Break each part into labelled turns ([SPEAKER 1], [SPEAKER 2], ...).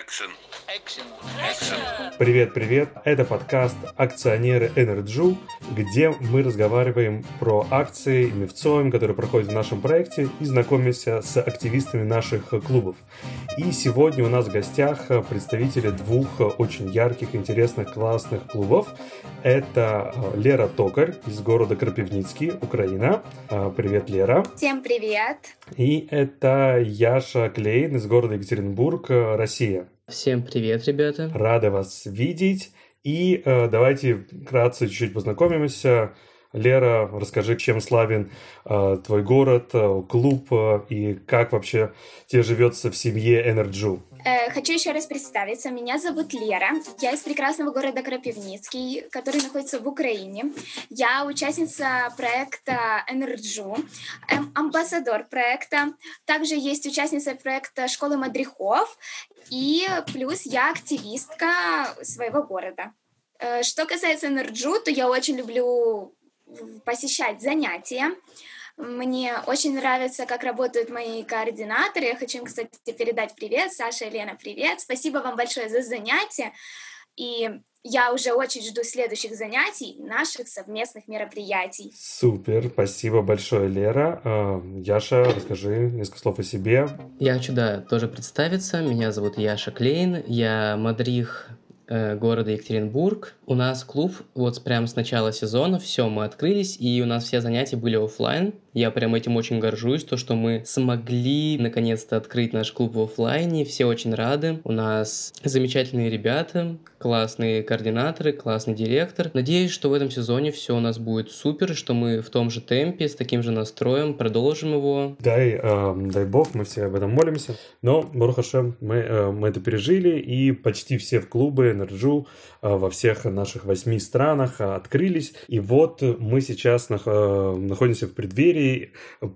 [SPEAKER 1] Экшен.
[SPEAKER 2] Привет, привет! Это подкаст «Акционеры EnerJew», где мы разговариваем про акции и которые проходят в нашем проекте, и знакомимся с активистами наших клубов. И сегодня у нас в гостях представители двух очень ярких, интересных, классных клубов. Это Лера Токарь из города Кропивницкий, Украина. Привет, Лера!
[SPEAKER 3] Всем привет!
[SPEAKER 2] И это Яша Клейн из города Екатеринбург, Россия.
[SPEAKER 4] Всем привет, ребята.
[SPEAKER 2] Рада вас видеть. И э, давайте вкратце чуть-чуть познакомимся. Лера, расскажи, чем славен э, твой город, э, клуб э, и как вообще тебе живется в семье EnerJew?
[SPEAKER 3] Э, хочу еще раз представиться. Меня зовут Лера. Я из прекрасного города Кропивницкий, который находится в Украине. Я участница проекта EnerJew, эм, амбассадор проекта. Также есть участница проекта Школы Мадрихов. И плюс я активистка своего города. Э, что касается EnerJew, то я очень люблю посещать занятия. Мне очень нравится, как работают мои координаторы. Я хочу им, кстати, передать привет. Саша и Лена, привет. Спасибо вам большое за занятия. И я уже очень жду следующих занятий, наших совместных мероприятий.
[SPEAKER 2] Супер, спасибо большое, Лера. А, Яша, расскажи несколько слов о себе.
[SPEAKER 4] Я хочу, да, тоже представиться. Меня зовут Яша Клейн. Я мадрих города Екатеринбург. У нас клуб вот прямо с начала сезона, все, мы открылись, и у нас все занятия были офлайн. Я прям этим очень горжусь, то, что мы смогли наконец-то открыть наш клуб в офлайне. Все очень рады. У нас замечательные ребята, классные координаторы, классный директор. Надеюсь, что в этом сезоне все у нас будет супер, что мы в том же темпе, с таким же настроем продолжим его.
[SPEAKER 2] Дай, э, дай бог, мы все об этом молимся. Но, ברוך השם, мы, э, мы это пережили, и почти все в клубы EnerJew э, во всех наших восьми странах э, открылись. И вот мы сейчас нах, э, находимся в преддверии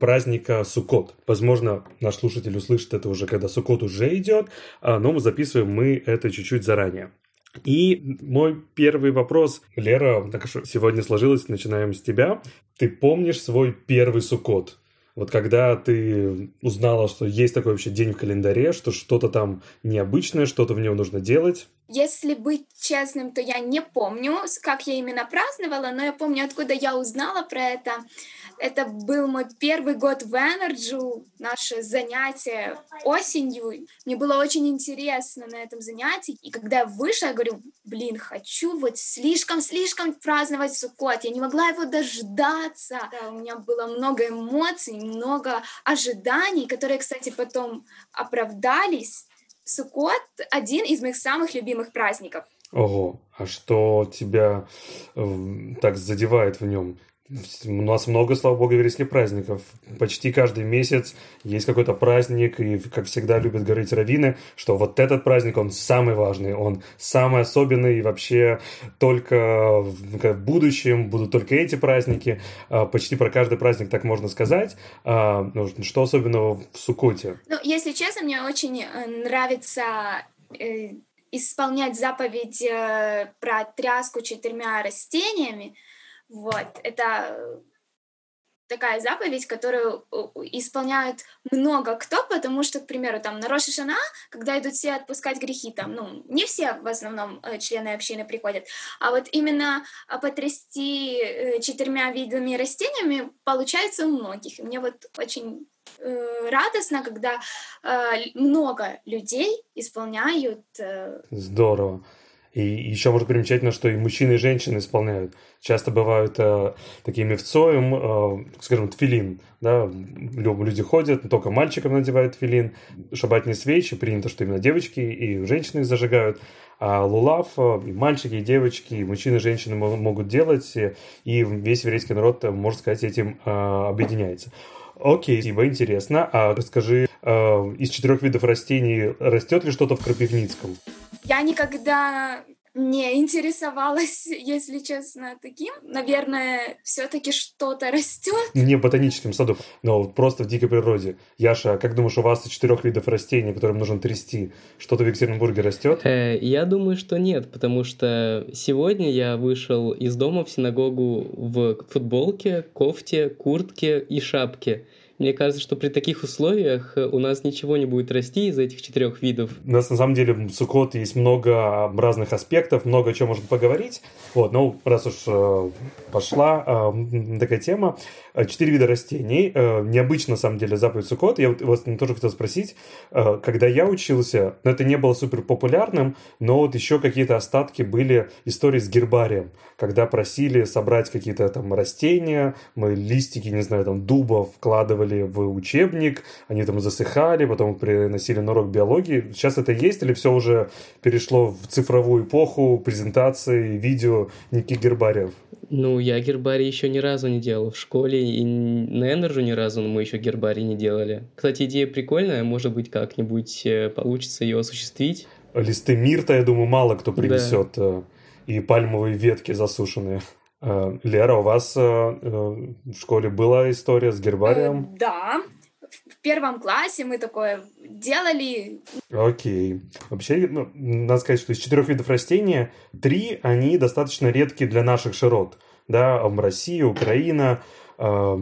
[SPEAKER 2] праздника Суккот. Возможно, наш слушатель услышит это уже, когда Суккот уже идет, а, но мы записываем мы это чуть-чуть заранее. И мой первый вопрос, Лера, так что сегодня сложилось, начинаем с тебя. Ты помнишь свой первый Суккот? Вот когда ты узнала, что есть такой вообще день в календаре, что что-то там необычное, что-то в нем нужно делать?
[SPEAKER 3] Если быть честным, то я не помню, как я именно праздновала, но я помню, откуда я узнала про это. Это был мой первый год в Energy, наше занятие осенью. Мне было очень интересно на этом занятии. И когда я вышла, я говорю, блин, хочу вот слишком-слишком праздновать Суккот. Я не могла его дождаться. Да, у меня было много эмоций, много ожиданий, которые, кстати, потом оправдались. Суккот — один из моих самых любимых праздников.
[SPEAKER 2] Ого, а что тебя э, так задевает в нем? У нас много, слава богу, еврейских праздников. Почти каждый месяц есть какой-то праздник, и, как всегда, любят говорить раввины, что вот этот праздник, он самый важный, он самый особенный, и вообще только в будущем будут только эти праздники. А, почти про каждый праздник так можно сказать. А, ну, что особенного в Сукоте?
[SPEAKER 3] Ну, если честно, мне очень э, нравится э, исполнять заповедь э, про тряску четырьмя растениями, вот, это э, такая заповедь, которую э, исполняют много кто, потому что, к примеру, там на Рошишана, когда идут все отпускать грехи, там, ну, не все в основном э, члены общины приходят, а вот именно потрясти четырьмя видами растениями получается у многих. И мне вот очень э, радостно, когда э, много людей исполняют. Э...
[SPEAKER 2] Здорово. И еще может примечательно, что и мужчины, и женщины исполняют. Часто бывают э, такие мевцоем, э, скажем, тфилин. Да? Люди ходят, только мальчикам надевают тфилин. Шабатные свечи принято, что именно девочки и женщины их зажигают. А лулав э, и мальчики, и девочки, и мужчины, и женщины могут делать. И весь еврейский народ, можно сказать, этим э, объединяется. Окей, спасибо, интересно. А расскажи, из четырех видов растений растет ли что-то в Крапивницком?
[SPEAKER 3] Я никогда не интересовалась, если честно, таким. Наверное, все-таки что-то растет.
[SPEAKER 2] Не в ботаническом саду, но просто в дикой природе. Яша, как думаешь, у вас из четырех видов растений, которым нужно трясти, что-то в Екатеринбурге растет?
[SPEAKER 4] Э, я думаю, что нет, потому что сегодня я вышел из дома в синагогу в футболке, кофте, куртке и шапке. Мне кажется, что при таких условиях э, у нас ничего не будет расти из этих четырех видов.
[SPEAKER 2] У нас на самом деле в Сукот есть много разных аспектов, много чего можно поговорить. Вот, ну, раз уж э, пошла э, такая тема, четыре вида растений. Необычно, на самом деле, заповедь Сукот. Я вот вас тоже хотел спросить, когда я учился, ну, это не было супер популярным, но вот еще какие-то остатки были истории с гербарием, когда просили собрать какие-то там растения, мы листики, не знаю, там дуба вкладывали в учебник, они там засыхали, потом приносили на урок биологии. Сейчас это есть или все уже перешло в цифровую эпоху презентации, видео, никаких гербариев?
[SPEAKER 4] Ну, я гербарий еще ни разу не делал в школе, и на EnerJew ни разу мы еще гербарий не делали. Кстати, идея прикольная, может быть, как-нибудь э, получится ее осуществить.
[SPEAKER 2] Листы мирта, я думаю, мало кто принесет. Да. Э, и пальмовые ветки засушенные. Э, Лера, у вас в школе была история с гербарием?
[SPEAKER 3] Да, в первом классе мы такое делали.
[SPEAKER 2] Окей. Вообще, ну, надо сказать, что из четырех видов растения три, они достаточно редкие для наших широт. Да, Россия, Украина, э,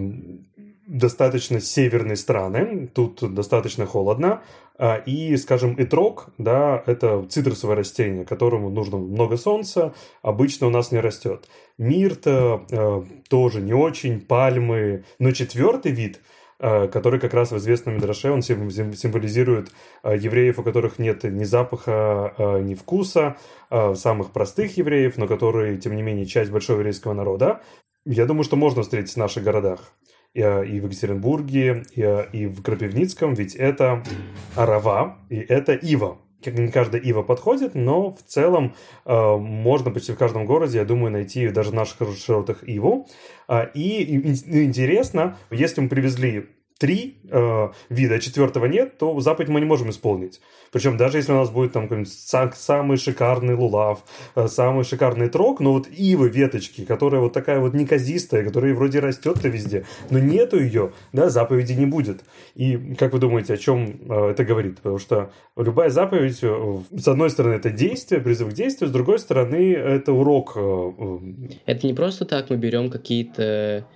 [SPEAKER 2] достаточно северные страны, тут достаточно холодно, а, и, скажем, итрок, да, это цитрусовое растение, которому нужно много солнца, обычно у нас не растет. Мирта э, тоже не очень, пальмы, но четвертый вид – Э, который как раз в известном Мидраше, он символизирует э, евреев, у которых нет ни запаха, э, ни вкуса, самых простых евреев, но которые, тем не менее, часть большого еврейского народа. Я думаю, что можно встретить в наших городах. И в Екатеринбурге, и в Крапивницком, ведь это арава, и это ива не каждая ива подходит, но в целом э, можно почти в каждом городе, я думаю, найти даже в наших широтах иву. Э, и, и интересно, если мы привезли три э, вида, а четвертого нет, то заповедь мы не можем исполнить. Причем даже если у нас будет там какой-нибудь самый шикарный лулав, э, самый шикарный трог, но вот ивы, веточки, которая вот такая вот неказистая, которая вроде растет-то везде, но нету ее, да, заповеди не будет. И как вы думаете, о чем э, это говорит? Потому что любая заповедь, э, с одной стороны, это действие, призыв к действию, с другой стороны, это урок. Э,
[SPEAKER 4] э. Это не просто так мы берем какие-то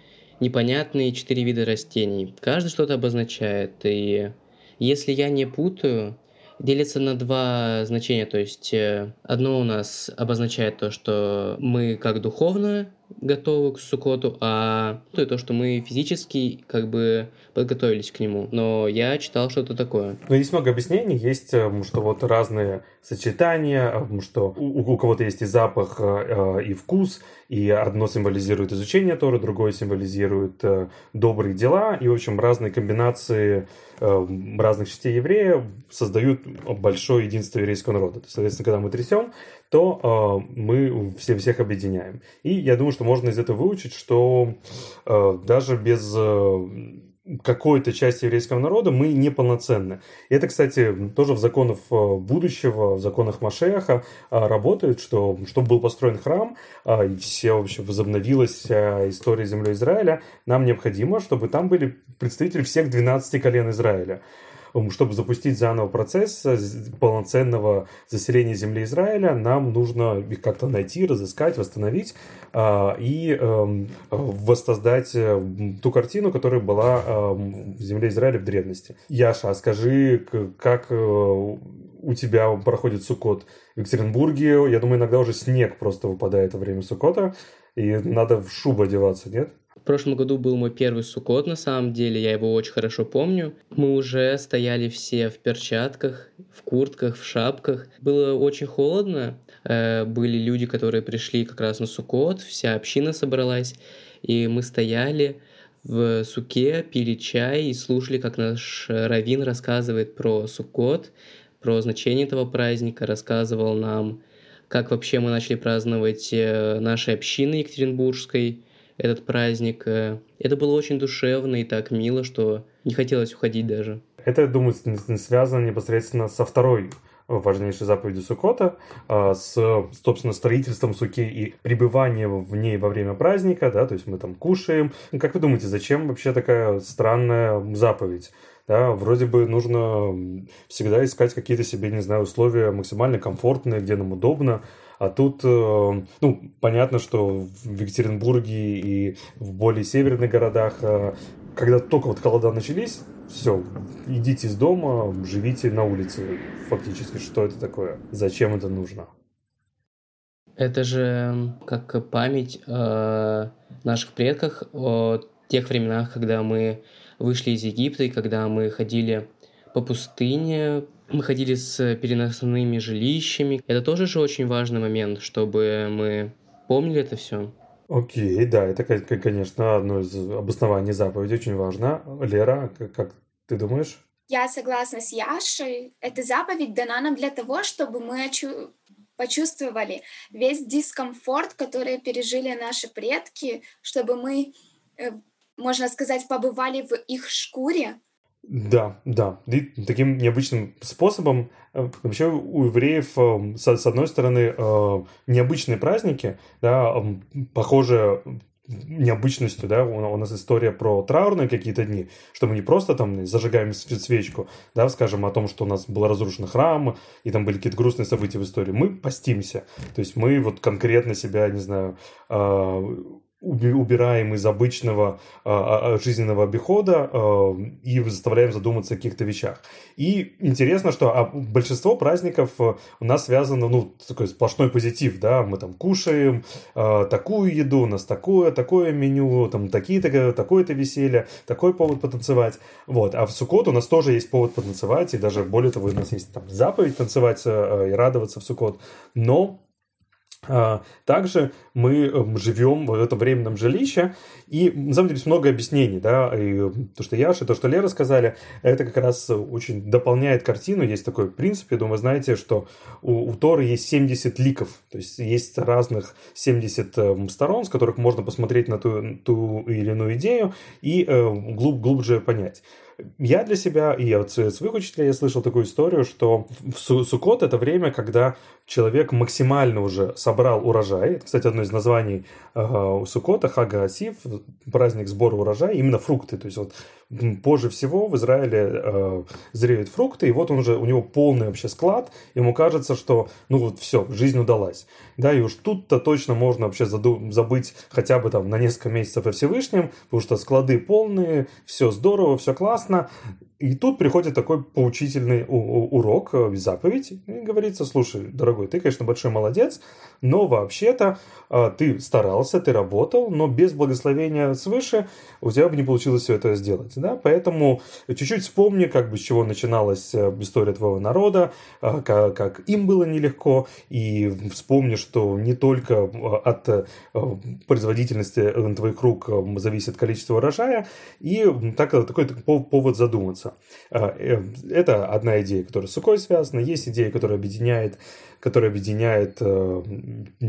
[SPEAKER 4] непонятные четыре вида растений. Каждый что-то обозначает. И если я не путаю, делится на два значения. То есть э, одно у нас обозначает то, что мы как духовно готовы к Сукоту, а то, то, что мы физически как бы подготовились к нему. Но я читал что-то такое.
[SPEAKER 2] Ну, есть много объяснений. Есть, э, что вот разные сочетания, э, что у, у кого-то есть и запах, и вкус, и одно символизирует изучение Торы, другое символизирует добрые дела, и, в общем, разные комбинации разных частей еврея создают большое единство еврейского народа. Соответственно, когда мы трясем, то э, мы все, всех объединяем. И я думаю, что можно из этого выучить, что э, даже без э, какой-то части еврейского народа мы неполноценны. И это, кстати, тоже в законах э, будущего, в законах Машеха э, работает, что чтобы был построен храм, э, и все вообще возобновилась история земли Израиля, нам необходимо, чтобы там были представители всех 12 колен Израиля чтобы запустить заново процесс полноценного заселения земли Израиля, нам нужно их как-то найти, разыскать, восстановить а, и эм, воссоздать э, ту картину, которая была эм, в земле Израиля в древности. Яша, а скажи, как э, у тебя проходит Суккот в Екатеринбурге? Я думаю, иногда уже снег просто выпадает во время Суккота, и надо в шубу одеваться, нет?
[SPEAKER 4] Прошлом году был мой первый сукот, на самом деле, я его очень хорошо помню. Мы уже стояли все в перчатках, в куртках, в шапках. Было очень холодно. Э, были люди, которые пришли как раз на сукот, вся община собралась, и мы стояли в суке, пили чай и слушали, как наш раввин рассказывает про сукот, про значение этого праздника, рассказывал нам, как вообще мы начали праздновать э, нашей общины Екатеринбургской, этот праздник. Э, это было очень душевно и так мило, что не хотелось уходить даже.
[SPEAKER 2] Это, я думаю, связано непосредственно со второй важнейшей заповедью Сукота, а, с, собственно, строительством суки и пребыванием в ней во время праздника, да, то есть мы там кушаем. Как вы думаете, зачем вообще такая странная заповедь? Да, вроде бы нужно всегда искать какие-то себе, не знаю, условия максимально комфортные, где нам удобно, а тут, э, ну, понятно, что в Екатеринбурге и в более северных городах э, когда только вот холода начались, все, идите из дома, живите на улице фактически. Что это такое? Зачем это нужно?
[SPEAKER 4] Это же как память о наших предках, о тех временах, когда мы вышли из Египта, и когда мы ходили по пустыне, мы ходили с переносными жилищами. Это тоже же очень важный момент, чтобы мы помнили это все.
[SPEAKER 2] Окей, да, это, конечно, одно из обоснований заповеди, очень важно. Лера, как ты думаешь?
[SPEAKER 3] Я согласна с Яшей. Эта заповедь дана нам для того, чтобы мы почувствовали весь дискомфорт, который пережили наши предки, чтобы мы, э, можно сказать, побывали в их шкуре,
[SPEAKER 2] да, да. И таким необычным способом э, вообще у евреев, э, с, одной стороны, э, необычные праздники, да, похожие необычностью, да, у, нас история про траурные какие-то дни, что мы не просто там зажигаем свечку, да, скажем о том, что у нас был разрушен храм, и там были какие-то грустные события в истории, мы постимся, то есть мы вот конкретно себя, не знаю, убираем из обычного а, а, жизненного обихода а, и заставляем задуматься о каких-то вещах. И интересно, что а, большинство праздников э, у нас связано, ну, такой сплошной позитив, да, мы там кушаем а, такую еду, у нас такое, такое меню, там такие-то, такое-то веселье, такой повод потанцевать, вот. А в Суккот у нас тоже есть повод потанцевать, и даже более того, у нас есть там заповедь танцевать э, и радоваться в Суккот, но а, также мы эм, живем в этом временном жилище, и на самом деле есть много объяснений, да, и то, что Яша, то, что Лера сказали, это как раз очень дополняет картину, есть такой принцип, я думаю, знаете, что у, у Торы есть 70 ликов, то есть есть разных 70 эм, сторон, с которых можно посмотреть на ту, ту или иную идею и глуб, глубже понять я для себя, и от своих учителей я слышал такую историю, что в Суккот это время, когда человек максимально уже собрал урожай. Это, кстати, одно из названий э, Суккота, Хага Асиф, праздник сбора урожая, именно фрукты. То есть вот позже всего в Израиле э, зреют фрукты, и вот он уже, у него полный вообще склад, ему кажется, что ну вот все, жизнь удалась. Да, и уж тут-то точно можно вообще заду- забыть хотя бы там на несколько месяцев о Всевышнем, потому что склады полные, все здорово, все классно, и тут приходит такой поучительный урок, э, заповедь, и говорится, слушай, дорогой, ты, конечно, большой молодец, но вообще-то э, ты старался, ты работал, но без благословения свыше у тебя бы не получилось все это сделать. Да? Поэтому чуть-чуть вспомни, как бы с чего начиналась э, история твоего народа, как, как им было нелегко, и вспомни, что не только от производительности твоих рук зависит количество урожая, и так, такой повод задуматься. А, э, это одна идея, которая с сукой связана. Есть идея, которая объединяет, которая объединяет э,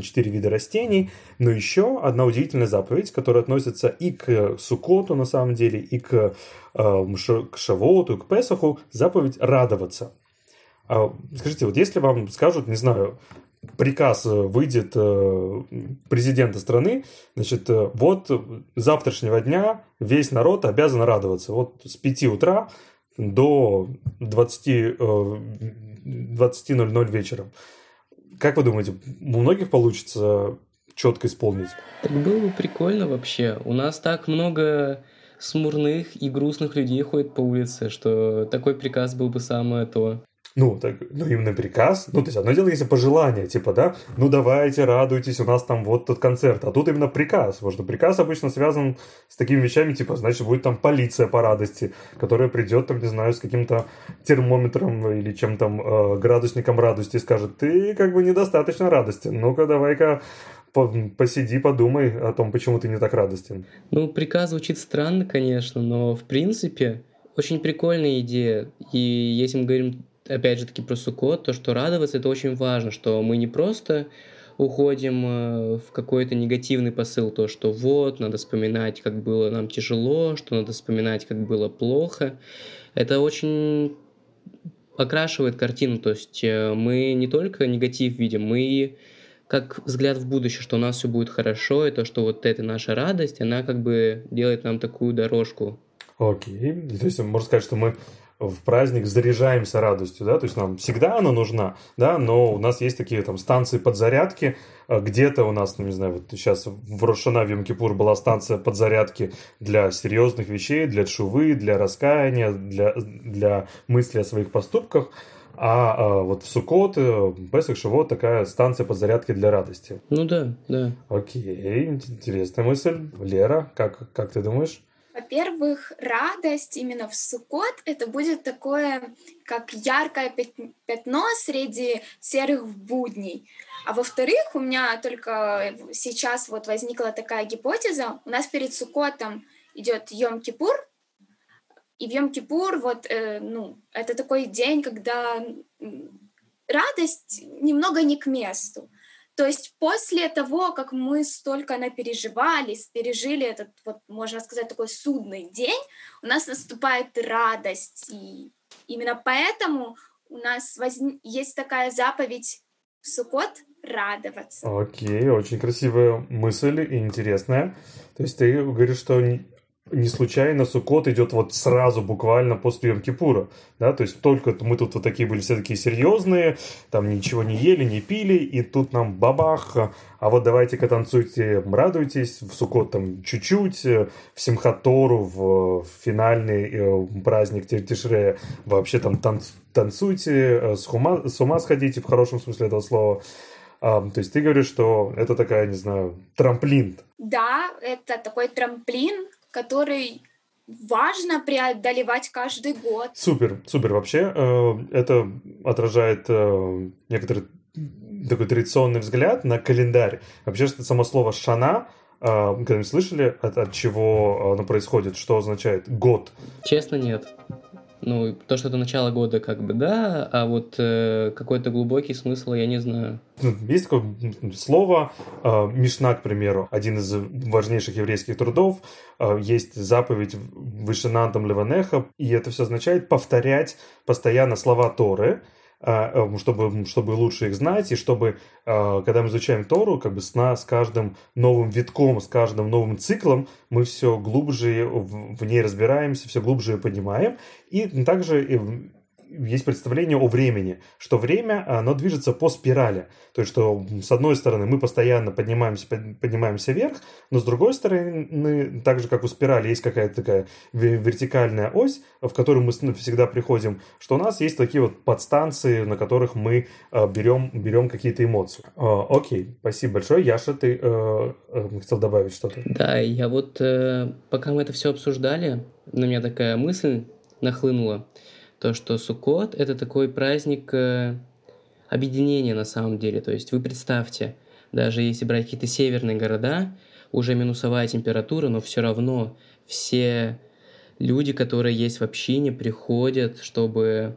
[SPEAKER 2] четыре вида растений. Но еще одна удивительная заповедь, которая относится и к сукоту на самом деле, и к, э, к шавоту, к песаху. Заповедь радоваться. А, скажите, вот если вам скажут, не знаю, приказ выйдет президента страны, значит, вот завтрашнего дня весь народ обязан радоваться. Вот с 5 утра до 20, 20.00 э, вечером. Как вы думаете, у многих получится четко исполнить?
[SPEAKER 4] Так было бы прикольно вообще. У нас так много смурных и грустных людей ходит по улице, что такой приказ был бы самое то.
[SPEAKER 2] Ну, так, ну, именно приказ. Ну, то есть, одно дело, если пожелание, типа, да, ну, давайте, радуйтесь, у нас там вот тот концерт. А тут именно приказ, потому что приказ обычно связан с такими вещами, типа, значит, будет там полиция по радости, которая придет, там, не знаю, с каким-то термометром или чем там, э, градусником радости и скажет, ты как бы недостаточно радостен, ну-ка, давай-ка посиди, подумай о том, почему ты не так радостен.
[SPEAKER 4] Ну, приказ звучит странно, конечно, но, в принципе, очень прикольная идея. И если мы говорим опять же таки про Суккот, то, что радоваться, это очень важно, что мы не просто уходим э, в какой-то негативный посыл, то, что вот, надо вспоминать, как было нам тяжело, что надо вспоминать, как было плохо. Это очень окрашивает картину, то есть э, мы не только негатив видим, мы как взгляд в будущее, что у нас все будет хорошо, и то, что вот эта наша радость, она как бы делает нам такую дорожку.
[SPEAKER 2] Окей, то есть можно сказать, что мы в праздник заряжаемся радостью, да, то есть нам всегда она нужна, да, но у нас есть такие там станции подзарядки, а где-то у нас, ну, не знаю, вот сейчас в Рошана, в Йом-Кипур была станция подзарядки для серьезных вещей, для шувы, для раскаяния, для, для мысли о своих поступках, а, а вот в Сукот, э, Песах, Шивот такая станция подзарядки для радости.
[SPEAKER 4] Ну да, да.
[SPEAKER 2] Окей, интересная мысль. Лера, как, как ты думаешь?
[SPEAKER 3] Во-первых, радость именно в Суккот это будет такое, как яркое пятно среди серых будней. А во-вторых, у меня только сейчас вот возникла такая гипотеза. У нас перед Суккотом идет Йом-Кипур, и в Йом-Кипур вот, э, ну, это такой день, когда радость немного не к месту. То есть после того, как мы столько напереживались, пережили этот, вот, можно сказать, такой судный день, у нас наступает радость. И именно поэтому у нас возник, есть такая заповедь в Суккот радоваться.
[SPEAKER 2] Окей, очень красивая мысль и интересная. То есть ты говоришь, что не случайно Сукот идет вот сразу, буквально после Йом-Кипура, да, то есть только мы тут вот такие были все такие серьезные, там ничего не ели, не пили, и тут нам бабах, а вот давайте-ка танцуйте, радуйтесь, в Сукот там чуть-чуть, в Симхатору, в финальный э, праздник Тишрея вообще там танц, танцуйте, э, с ума, с ума сходите в хорошем смысле этого слова, Um, то есть ты говоришь, что это такая, не знаю, трамплин.
[SPEAKER 3] Да, это такой трамплин, который важно преодолевать каждый год.
[SPEAKER 2] Супер, супер. Вообще э, это отражает э, некоторый такой традиционный взгляд на календарь. Вообще, что само слово «шана» э, когда-нибудь слышали, от, от чего оно происходит, что означает год?
[SPEAKER 4] Честно, нет. Ну, то, что это начало года, как бы, да, а вот э, какой-то глубокий смысл я не знаю.
[SPEAKER 2] Ну, есть такое слово э, Мишна, к примеру, один из важнейших еврейских трудов. Э, есть заповедь Вышинантом Леванеха, и это все означает повторять постоянно слова Торы, чтобы, чтобы лучше их знать, и чтобы, а, когда мы изучаем Тору, как бы с, с каждым новым витком, с каждым новым циклом мы все глубже в ней разбираемся, все глубже ее понимаем, и также есть представление о времени, что время, оно движется по спирали. То есть, что с одной стороны мы постоянно поднимаемся, поднимаемся вверх, но с другой стороны, так же, как у спирали, есть какая-то такая вертикальная ось, в которую мы всегда приходим, что у нас есть такие вот подстанции, на которых мы а, берем, берем какие-то эмоции. А, окей, спасибо большое. Яша, ты э, э, хотел добавить что-то?
[SPEAKER 4] Да, я вот, э, пока мы это все обсуждали, на меня такая мысль нахлынула то, что Суккот — это такой праздник э, объединения на самом деле. То есть вы представьте, даже если брать какие-то северные города, уже минусовая температура, но все равно все люди, которые есть в общине, приходят, чтобы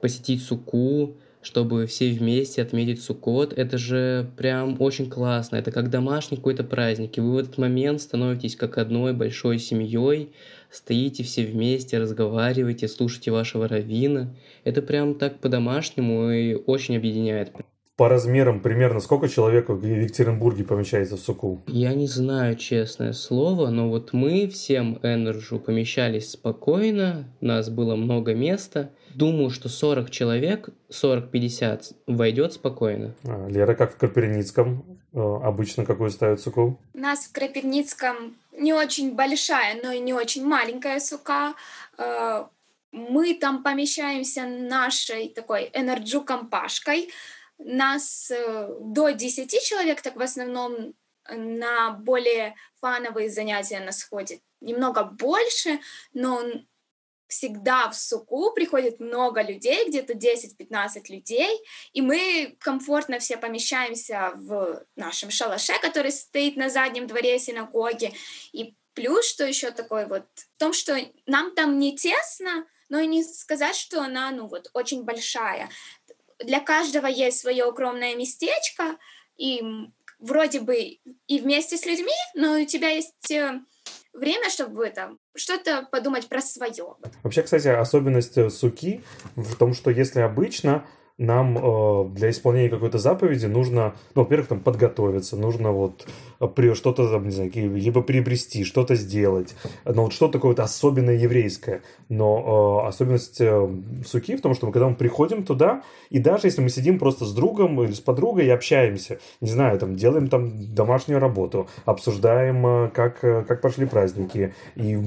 [SPEAKER 4] посетить Суку, чтобы все вместе отметить Суккот, это же прям очень классно. Это как домашний какой-то праздник. И вы в этот момент становитесь как одной большой семьей, стоите все вместе, разговариваете, слушаете вашего раввина. Это прям так по-домашнему и очень объединяет.
[SPEAKER 2] По размерам примерно сколько человек в Екатеринбурге помещается в сукку?
[SPEAKER 4] Я не знаю, честное слово, но вот мы всем EnerJew помещались спокойно, у нас было много места – Думаю, что 40 человек, 40-50 войдет спокойно.
[SPEAKER 2] А, Лера, как в Кропивницком? Э, обычно какую ставят сукку?
[SPEAKER 3] У нас в Кропивницком не очень большая, но и не очень маленькая сука. Э, мы там помещаемся нашей такой энерджу-компашкой. Нас э, до 10 человек, так в основном на более фановые занятия нас ходит немного больше, но всегда в суку приходит много людей, где-то 10-15 людей, и мы комфортно все помещаемся в нашем шалаше, который стоит на заднем дворе синагоги. И плюс, что еще такое вот, в том, что нам там не тесно, но и не сказать, что она, ну вот, очень большая. Для каждого есть свое укромное местечко, и вроде бы и вместе с людьми, но у тебя есть э, время, чтобы там что-то подумать про свое.
[SPEAKER 2] Вообще, кстати, особенность э, суки в том, что если обычно нам э, для исполнения какой-то заповеди нужно, ну, во-первых, там подготовиться, нужно вот э, при, что-то, там, не знаю, либо приобрести, что-то сделать. Но вот что такое вот особенное еврейское. Но э, особенность э, суки в том, что мы, когда мы приходим туда, и даже если мы сидим просто с другом или с подругой и общаемся, не знаю, там, делаем там домашнюю работу, обсуждаем, э, как, э, как прошли праздники, и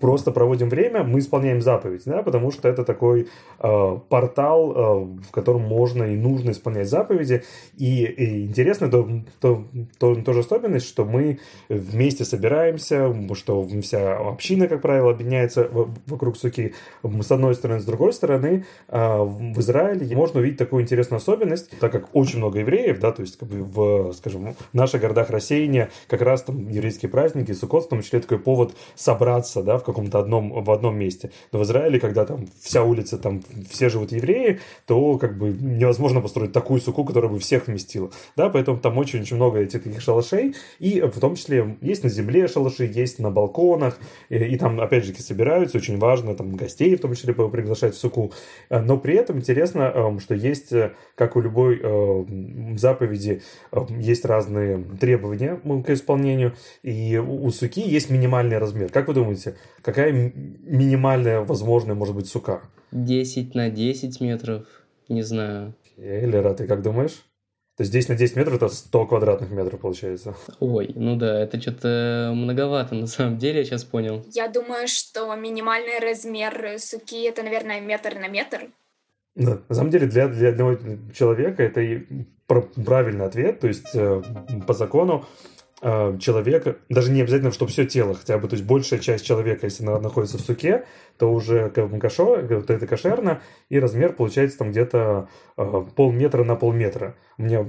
[SPEAKER 2] просто проводим время, мы исполняем заповедь, да, потому что это такой э, портал, э, в котором можно и нужно исполнять заповеди. И, и интересно то, то, то, тоже особенность, что мы вместе собираемся, что вся община, как правило, объединяется вокруг суки с одной стороны, с другой стороны. Э, в Израиле можно увидеть такую интересную особенность, так как очень много евреев, да, то есть как бы в, скажем, в наших городах рассеяния как раз там еврейские праздники, Суккот, в том числе такой повод собраться, да, в каком-то одном, в одном месте. Но в Израиле, когда там вся улица, там все живут евреи, то как бы невозможно построить такую суку, которая бы всех вместила. Да, поэтому там очень-очень много этих таких шалашей, и в том числе есть на земле шалаши, есть на балконах, и, и там, опять же, собираются, очень важно там гостей в том числе приглашать в суку. Но при этом интересно, эм, что есть, э, как у любой э, заповеди, э, есть разные требования к исполнению, и у суки есть минимальный размер. Как вы думаете, какая минимальная возможная может быть сука?
[SPEAKER 4] 10 на 10 метров, не знаю.
[SPEAKER 2] Элера, ты как думаешь? То есть 10 на 10 метров это 100 квадратных метров получается.
[SPEAKER 4] Ой, ну да, это что-то многовато на самом деле, я сейчас понял.
[SPEAKER 3] Я думаю, что минимальный размер суки это, наверное, метр на метр.
[SPEAKER 2] Да, на самом деле для, для одного человека это и правильный ответ, то есть э, по закону человека, даже не обязательно, чтобы все тело, хотя бы, то есть большая часть человека, если она находится в суке, то уже как бы кашо, то это кошерно, и размер получается там где-то э, полметра на полметра. У меня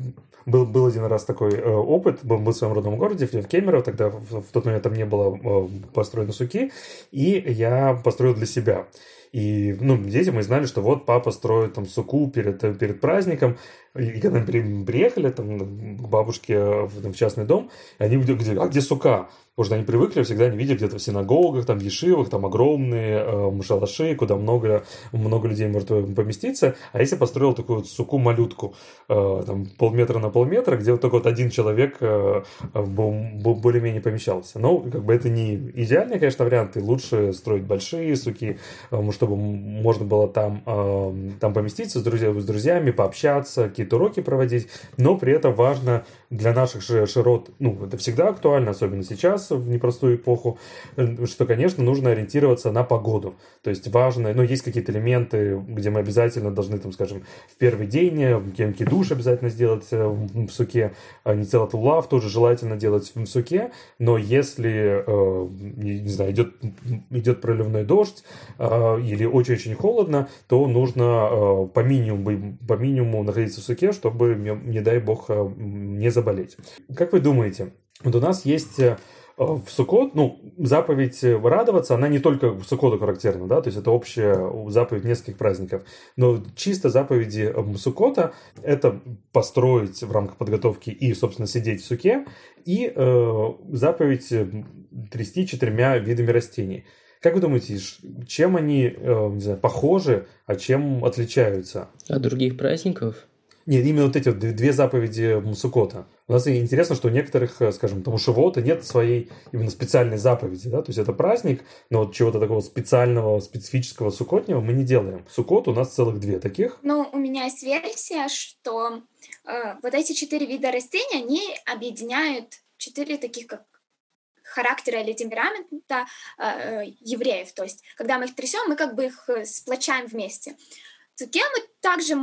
[SPEAKER 2] был, был один раз такой э, опыт, был, был в своем родном городе, в Кемерово, тогда в, в тот момент там не было э, построено суки, и я построил для себя. И, ну, дети мы знали, что вот папа строит там суку перед, перед праздником. И когда мы приехали там к бабушке в, в частный дом, они говорили, а где сука? Потому что они привыкли, всегда они видят где-то в синагогах, там, ешивах, там огромные э, шалаши, куда много, много людей может поместиться. А если построил такую вот суку-малютку, э, там, полметра на полметра, где вот только вот один человек э, более-менее помещался. Но, как бы, это не идеальный, конечно, вариант, и лучше строить большие суки, э, чтобы можно было там, э, там поместиться с, друзья, с друзьями, пообщаться, какие-то уроки проводить, но при этом важно для наших широт, ну, это всегда актуально, особенно сейчас, в непростую эпоху, э, что, конечно, нужно ориентироваться на погоду. То есть важно, ну, есть какие-то элементы, где мы обязательно должны, там, скажем, в первый день генки душ обязательно сделать э, в суке, а не целый тоже желательно делать в суке, но если, э, не знаю, идет, идет проливной дождь или очень-очень холодно, то нужно по минимуму, по минимуму находиться в суке, чтобы, не дай бог, не заболеть. Как вы думаете, вот у нас есть э, в Суккот, ну, заповедь радоваться, она не только в Суккоту характерна, да, то есть это общая заповедь нескольких праздников, но чисто заповеди Суккота – это построить в рамках подготовки и, собственно, сидеть в суке, и э, заповедь трясти четырьмя видами растений. Как вы думаете, чем они, э, не знаю, похожи, а чем отличаются?
[SPEAKER 4] От других праздников?
[SPEAKER 2] Нет, именно вот эти вот две заповеди Сукота. У нас интересно, что у некоторых, э, скажем, там у Шивота нет своей именно специальной заповеди, да, то есть это праздник, но вот чего-то такого специального, специфического сукотнего мы не делаем. Сукот у нас целых две таких.
[SPEAKER 3] Ну, у меня есть версия, что э, вот эти четыре вида растений, они объединяют четыре таких как характера или темперамента э, э евреев. То есть, когда мы их трясем, мы как бы их э, сплочаем вместе. Цуке мы также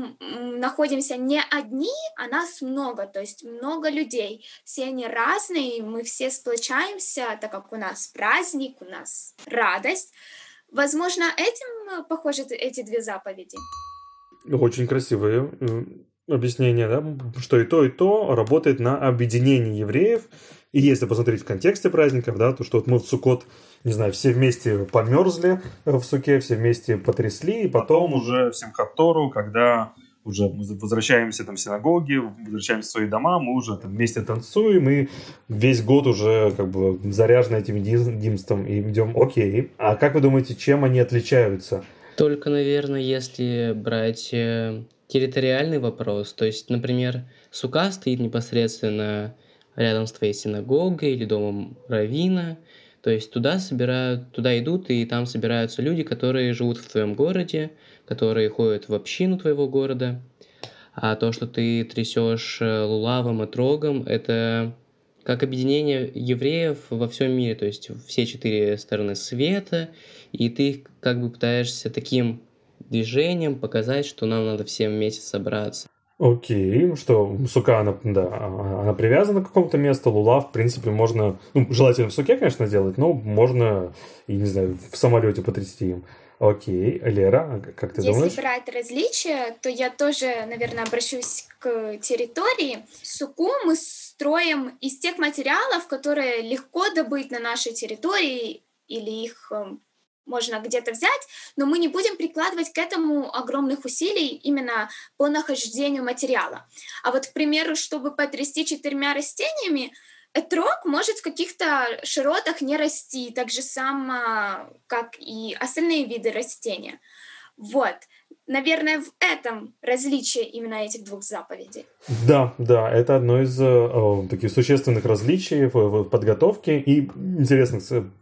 [SPEAKER 3] находимся не одни, а нас много, то есть много людей. Все они разные, мы все сплочаемся, так как у нас праздник, у нас радость. Возможно, этим похожи эти две заповеди.
[SPEAKER 2] Очень красивые объяснение, да, что и то, и то работает на объединение евреев. И если посмотреть в контексте праздников, да, то что вот мы в Сукот, не знаю, все вместе померзли в Суке, все вместе потрясли, и потом, потом уже в Симхатору, когда уже мы возвращаемся там в синагоги, возвращаемся в свои дома, мы уже там вместе танцуем, и весь год уже как бы заряжены этим единством и идем окей. А как вы думаете, чем они отличаются?
[SPEAKER 4] Только, наверное, если брать э, территориальный вопрос, то есть, например, сука стоит непосредственно рядом с твоей синагогой или домом равина, то есть туда собирают, туда идут, и там собираются люди, которые живут в твоем городе, которые ходят в общину твоего города. А то, что ты трясешь э, лулавом и трогом, это как объединение евреев во всем мире, то есть все четыре стороны света, и ты как бы пытаешься таким движением показать, что нам надо всем вместе собраться.
[SPEAKER 2] Окей, что сука, она, да, она привязана к какому-то месту, лула, в принципе, можно, ну, желательно в суке, конечно, делать, но можно, и не знаю, в самолете потрясти им. Окей, Лера, как ты
[SPEAKER 3] Если
[SPEAKER 2] думаешь?
[SPEAKER 3] Если брать различия, то я тоже, наверное, обращусь к территории. Суку мы строим из тех материалов, которые легко добыть на нашей территории, или их эм, можно где-то взять, но мы не будем прикладывать к этому огромных усилий именно по нахождению материала. А вот, к примеру, чтобы потрясти четырьмя растениями, Этрог может в каких-то широтах не расти, так же само, как и остальные виды растения. Вот. Наверное, в этом различие именно этих двух заповедей.
[SPEAKER 2] Да, да, это одно из э, таких существенных различий в, в подготовке. И интересно,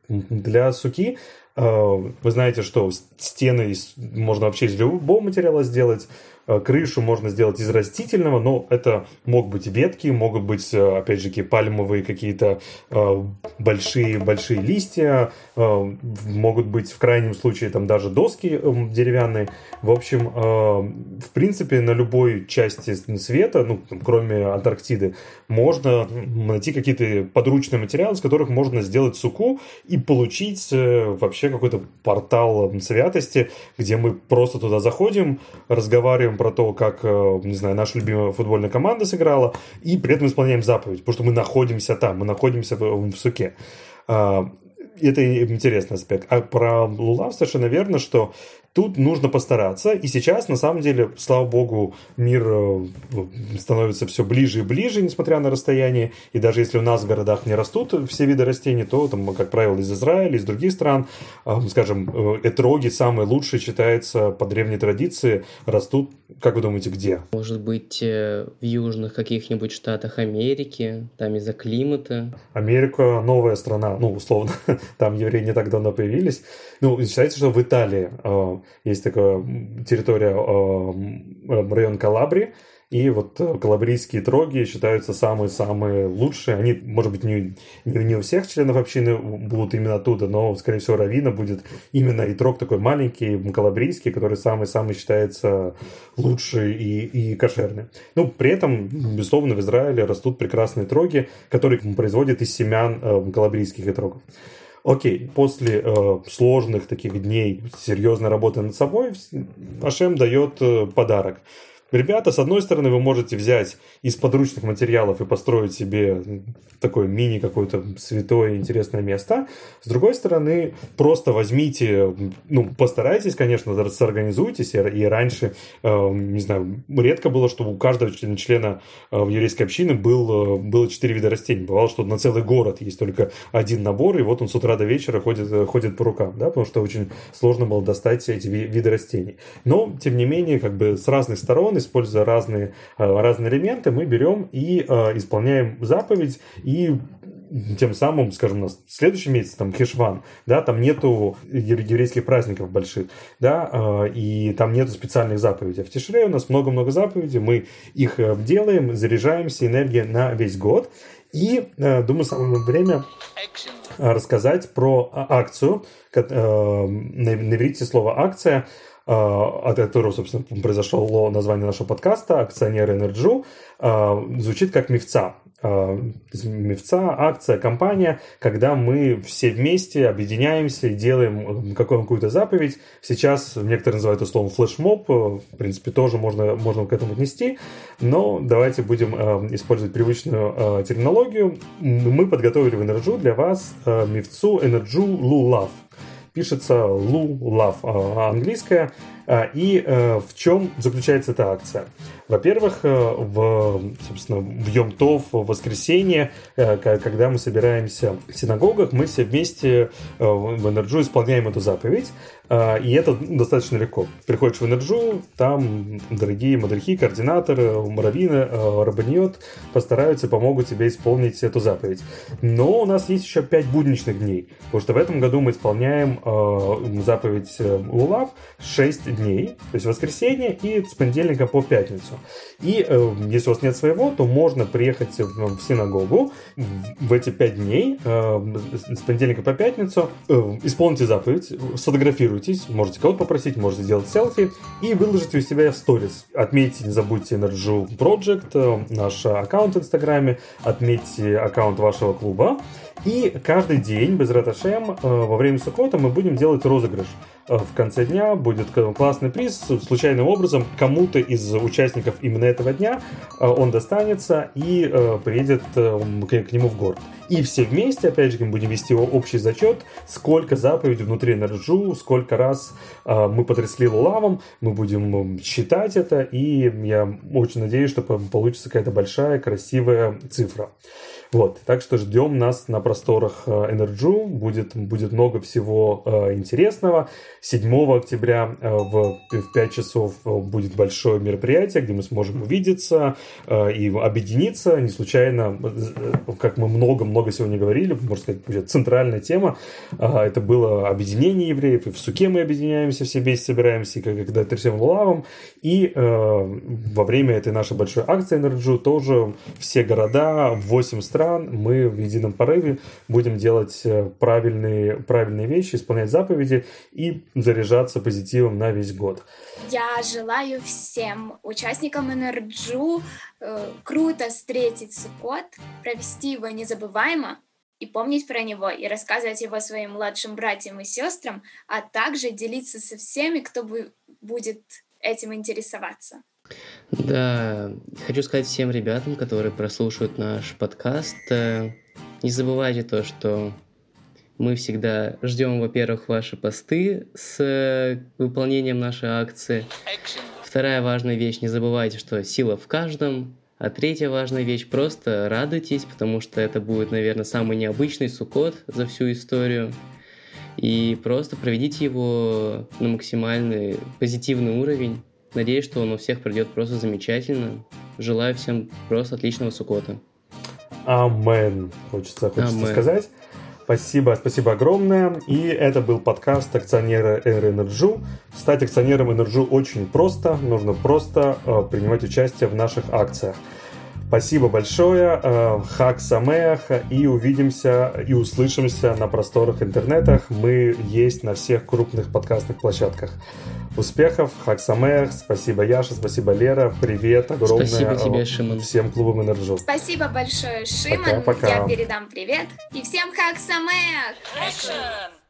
[SPEAKER 2] для суки э, вы знаете, что стены можно вообще из любого материала сделать. Э, крышу можно сделать из растительного, но это могут быть ветки, могут быть, э, опять же, пальмовые какие-то большие-большие э, листья, могут быть в крайнем случае там даже доски деревянные. В общем, в принципе, на любой части света, ну, кроме Антарктиды, можно найти какие-то подручные материалы, из которых можно сделать суку и получить вообще какой-то портал святости, где мы просто туда заходим, разговариваем рассказываем про то, как, э, не знаю, наша любимая футбольная команда сыграла, и при этом исполняем заповедь, потому что мы находимся там, мы находимся в, в суке. А, это интересный аспект. А про Лулав совершенно верно, что Тут нужно постараться, и сейчас, на самом деле, слава богу, мир э, становится все ближе и ближе, несмотря на расстояние, и даже если у нас в городах не растут все виды растений, то, там, как правило, из Израиля, из других стран, э, скажем, э, этроги самые лучшие, считается, по древней традиции, растут, как вы думаете, где?
[SPEAKER 4] Может быть, в южных каких-нибудь штатах Америки, там из-за климата?
[SPEAKER 2] Америка новая страна, ну, условно, там евреи не так давно появились. Ну, считается, что в Италии есть такая территория, э, район Калабри, и вот э, калабрийские троги считаются самые-самые лучшие. Они, может быть, не, не, не у всех членов общины будут именно оттуда, но, скорее всего, Равина будет именно и трог такой маленький, калабрийский, который самый-самый считается лучший и, и кошерный. Ну, при этом, безусловно, в Израиле растут прекрасные троги, которые производят из семян э, калабрийских итрогов. Окей, после э, сложных таких дней серьезной работы над собой Ашем дает э, подарок. Ребята, с одной стороны, вы можете взять из подручных материалов и построить себе такое мини какое-то святое интересное место. С другой стороны, просто возьмите, ну, постарайтесь, конечно, сорганизуйтесь. И раньше, э, не знаю, редко было, чтобы у каждого члена э, еврейской общины был, э, было четыре вида растений. Бывало, что на целый город есть только один набор, и вот он с утра до вечера ходит, ходит по рукам, да, потому что очень сложно было достать эти виды растений. Но, тем не менее, как бы с разных сторон используя разные, э, разные элементы, мы берем и э, исполняем заповедь, и тем самым, скажем, у нас следующий месяц, там, Хешван, да, там нету еврейских праздников больших, да, э, и там нету специальных заповедей. А в Тишре у нас много-много заповедей, мы их делаем, заряжаемся, энергия на весь год. И, думаю, самое время рассказать про акцию, на иврите слово «акция», от которого, собственно, произошло название нашего подкаста «Акционер EnerJew», звучит как «מבצע». А, מבצע, акция, компания, когда мы все вместе объединяемся и делаем какую-то заповедь. Сейчас некоторые называют это словом флешмоб, в принципе, тоже можно, можно к этому отнести, но давайте будем использовать привычную терминологию. Мы подготовили в EnerJew для вас мевцу EnerJew LuLove пишется Lu Love, английская. И в чем заключается эта акция? Во-первых, в, собственно, в Йом-Тов, в воскресенье, когда мы собираемся в синагогах, мы все вместе в EnerJew исполняем эту заповедь. А, и это достаточно легко. Приходишь в EnerJew, там дорогие мадрихи, координаторы, раввины, а, רבניות постараются, помогут тебе исполнить эту заповедь. Но у нас есть еще 5 будничных дней, потому что в этом году мы исполняем а, заповедь э, Лулав 6 дней, то есть воскресенье и с понедельника по пятницу. И э, если у вас нет своего, то можно приехать в синагогу в эти 5 дней, с понедельника по пятницу, э, исполните заповедь, сфотографируйте сфотографируйтесь, можете кого-то попросить, можете сделать селфи и выложить у себя в сторис. Отметьте, не забудьте Energy Project, э, наш аккаунт в Инстаграме, отметьте аккаунт вашего клуба. И каждый день, без раташем, э, во время Сукота мы будем делать розыгрыш. Э, в конце дня будет классный приз. Случайным образом кому-то из участников именно этого дня он достанется и приедет к нему в город. И все вместе, опять же, мы будем вести общий зачет, сколько заповедей внутри EnerJew, сколько раз э, мы потрясли лулавом, мы будем считать это, и я очень надеюсь, что получится какая-то большая, красивая цифра. Вот, так что ждем нас на просторах EnerJew, будет, будет много всего э, интересного. 7 октября э, в, в 5 часов э, будет большое мероприятие, где мы сможем увидеться э, и объединиться. Не случайно, э, как мы много-много сегодня говорили, можно сказать, центральная тема, э, это было объединение евреев, и в Суке мы объединяемся, все вместе собираемся, и когда трясем лулавом, и э, во время этой нашей большой акции EnerJew тоже все города, 8 стран, стран, мы в едином порыве будем делать э, правильные, правильные вещи, исполнять заповеди и заряжаться позитивом на весь год.
[SPEAKER 3] Я желаю всем участникам EnerJew э, круто встретить Суккот, провести его незабываемо, и помнить про него, и рассказывать его своим младшим братьям и сестрам, а также делиться со всеми, кто будет этим интересоваться.
[SPEAKER 4] Да, хочу сказать всем ребятам, которые прослушают наш подкаст, э, не забывайте то, что мы всегда ждем, во-первых, ваши посты с э, выполнением нашей акции. Вторая важная вещь, не забывайте, что сила в каждом. А третья важная вещь, просто радуйтесь, потому что это будет, наверное, самый необычный сукот за всю историю. И просто проведите его на максимальный позитивный уровень. Надеюсь, что он у всех пройдет просто замечательно. Желаю всем просто отличного сукота.
[SPEAKER 2] Амен. Хочется, хочется Амен. сказать. Спасибо, спасибо огромное. И это был подкаст акционера Air Energy. Стать акционером Energy очень просто. Нужно просто э, принимать участие в наших акциях. Спасибо большое. Э, Хак Самеах. И увидимся и услышимся на просторах интернетах. Мы есть на всех крупных подкастных площадках. Успехов, חג שמח. Спасибо, Яша. Спасибо, Лера. Привет огромное.
[SPEAKER 4] Спасибо тебе, Шимон.
[SPEAKER 2] Всем клубам EnerJew.
[SPEAKER 3] Спасибо большое, Шимон. Пока, пока. Я передам привет. И всем חג שמח.